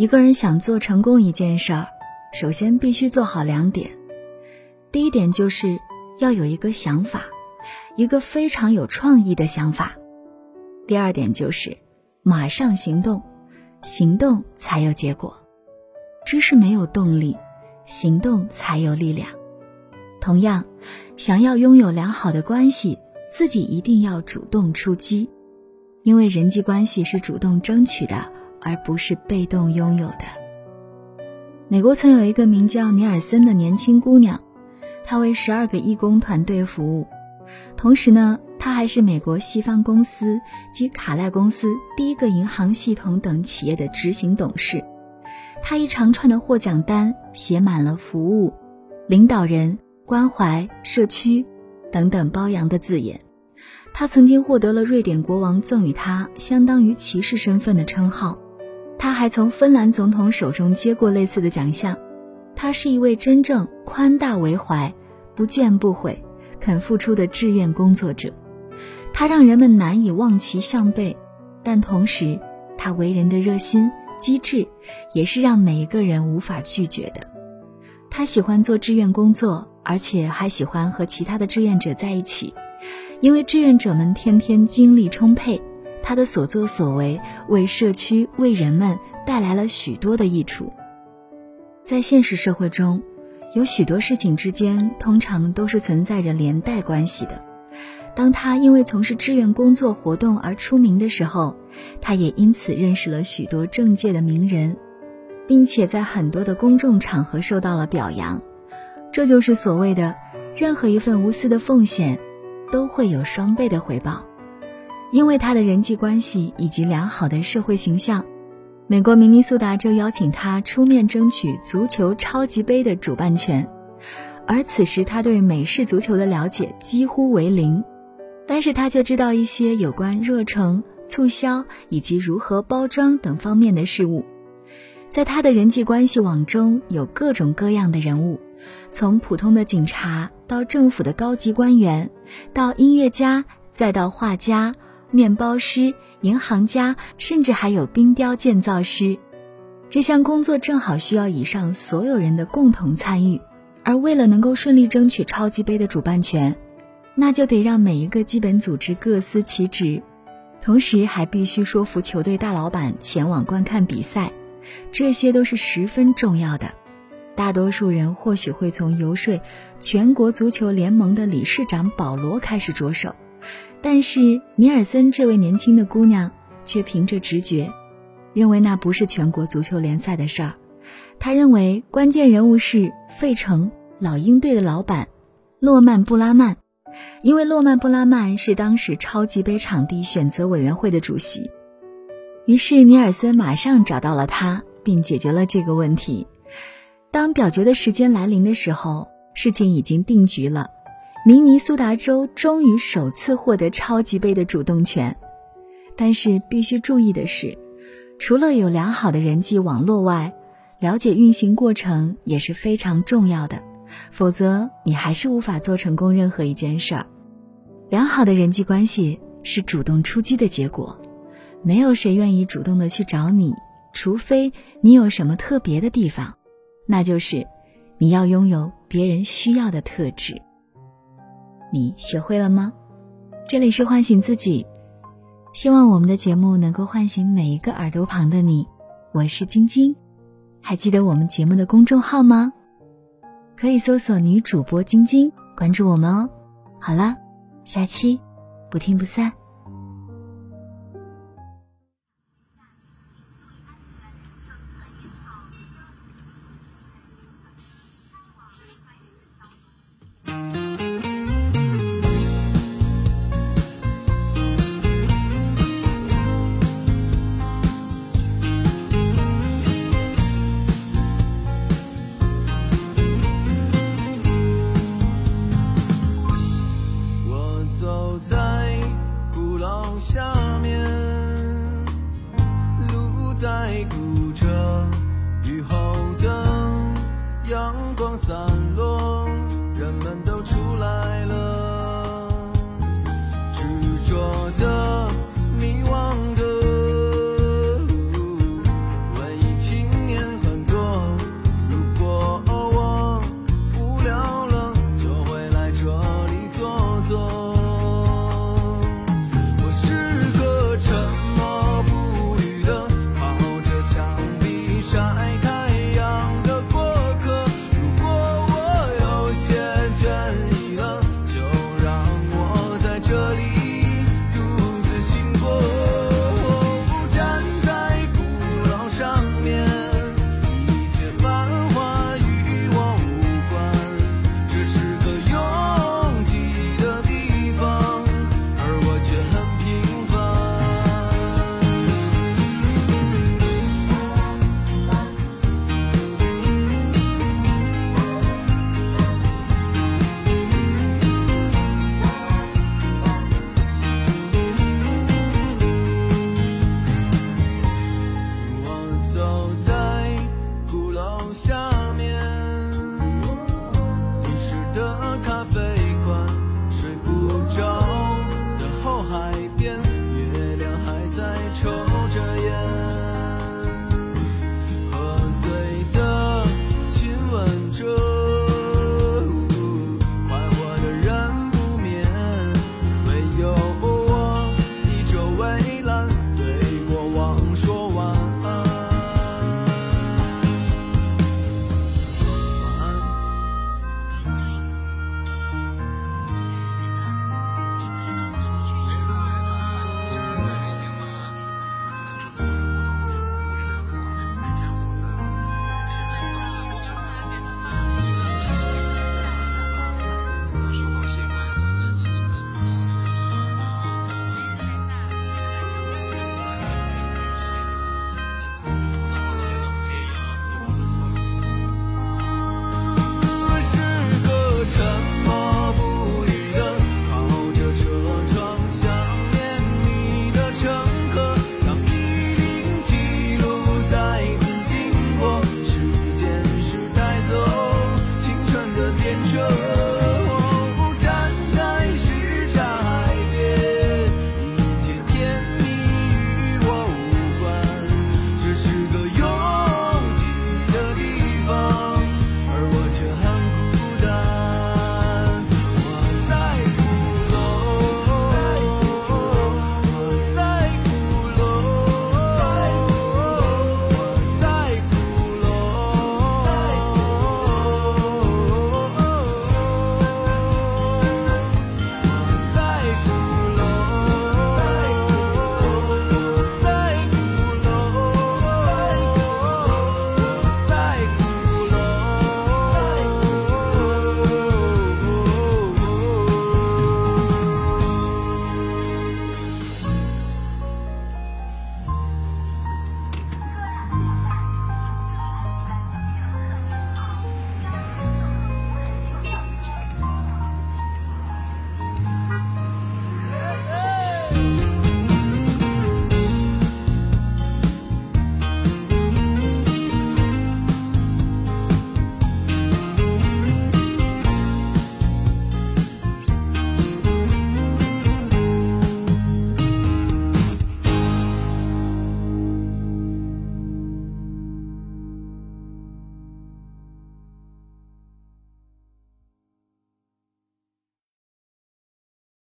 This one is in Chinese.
一个人想做成功一件事儿，首先必须做好两点。第一点就是要有一个想法，一个非常有创意的想法。第二点就是马上行动，行动才有结果。知识没有动力，行动才有力量。同样，想要拥有良好的关系，自己一定要主动出击，因为人际关系是主动争取的。而不是被动拥有的。美国曾有一个名叫尼尔森的年轻姑娘，她为十二个义工团队服务，同时呢，她还是美国西方公司及卡赖公司第一个银行系统等企业的执行董事。她一长串的获奖单写满了服务、领导人、关怀、社区等等褒扬的字眼。她曾经获得了瑞典国王赠予她相当于骑士身份的称号。他还从芬兰总统手中接过类似的奖项。他是一位真正宽大为怀、不倦不悔、肯付出的志愿工作者。他让人们难以望其项背，但同时，他为人的热心、机智，也是让每一个人无法拒绝的。他喜欢做志愿工作，而且还喜欢和其他的志愿者在一起，因为志愿者们天天精力充沛。他的所作所为为社区、为人们带来了许多的益处。在现实社会中，有许多事情之间通常都是存在着连带关系的。当他因为从事志愿工作活动而出名的时候，他也因此认识了许多政界的名人，并且在很多的公众场合受到了表扬。这就是所谓的，任何一份无私的奉献，都会有双倍的回报。因为他的人际关系以及良好的社会形象，美国明尼苏达州邀请他出面争取足球超级杯的主办权，而此时他对美式足球的了解几乎为零，但是他却知道一些有关热诚、促销以及如何包装等方面的事物。在他的人际关系网中有各种各样的人物，从普通的警察到政府的高级官员，到音乐家，再到画家。面包师、银行家，甚至还有冰雕建造师，这项工作正好需要以上所有人的共同参与。而为了能够顺利争取超级杯的主办权，那就得让每一个基本组织各司其职，同时还必须说服球队大老板前往观看比赛，这些都是十分重要的。大多数人或许会从游说全国足球联盟的理事长保罗开始着手。但是尼尔森这位年轻的姑娘却凭着直觉，认为那不是全国足球联赛的事儿。她认为关键人物是费城老鹰队的老板诺曼布拉曼，因为诺曼布拉曼是当时超级杯场地选择委员会的主席。于是尼尔森马上找到了他，并解决了这个问题。当表决的时间来临的时候，事情已经定局了。明尼苏达州终于首次获得超级杯的主动权，但是必须注意的是，除了有良好的人际网络外，了解运行过程也是非常重要的，否则你还是无法做成功任何一件事儿。良好的人际关系是主动出击的结果，没有谁愿意主动的去找你，除非你有什么特别的地方，那就是你要拥有别人需要的特质。你学会了吗？这里是唤醒自己，希望我们的节目能够唤醒每一个耳朵旁的你。我是晶晶，还记得我们节目的公众号吗？可以搜索女主播晶晶，关注我们哦。好了，下期不听不散。鼓着雨后的阳光散落。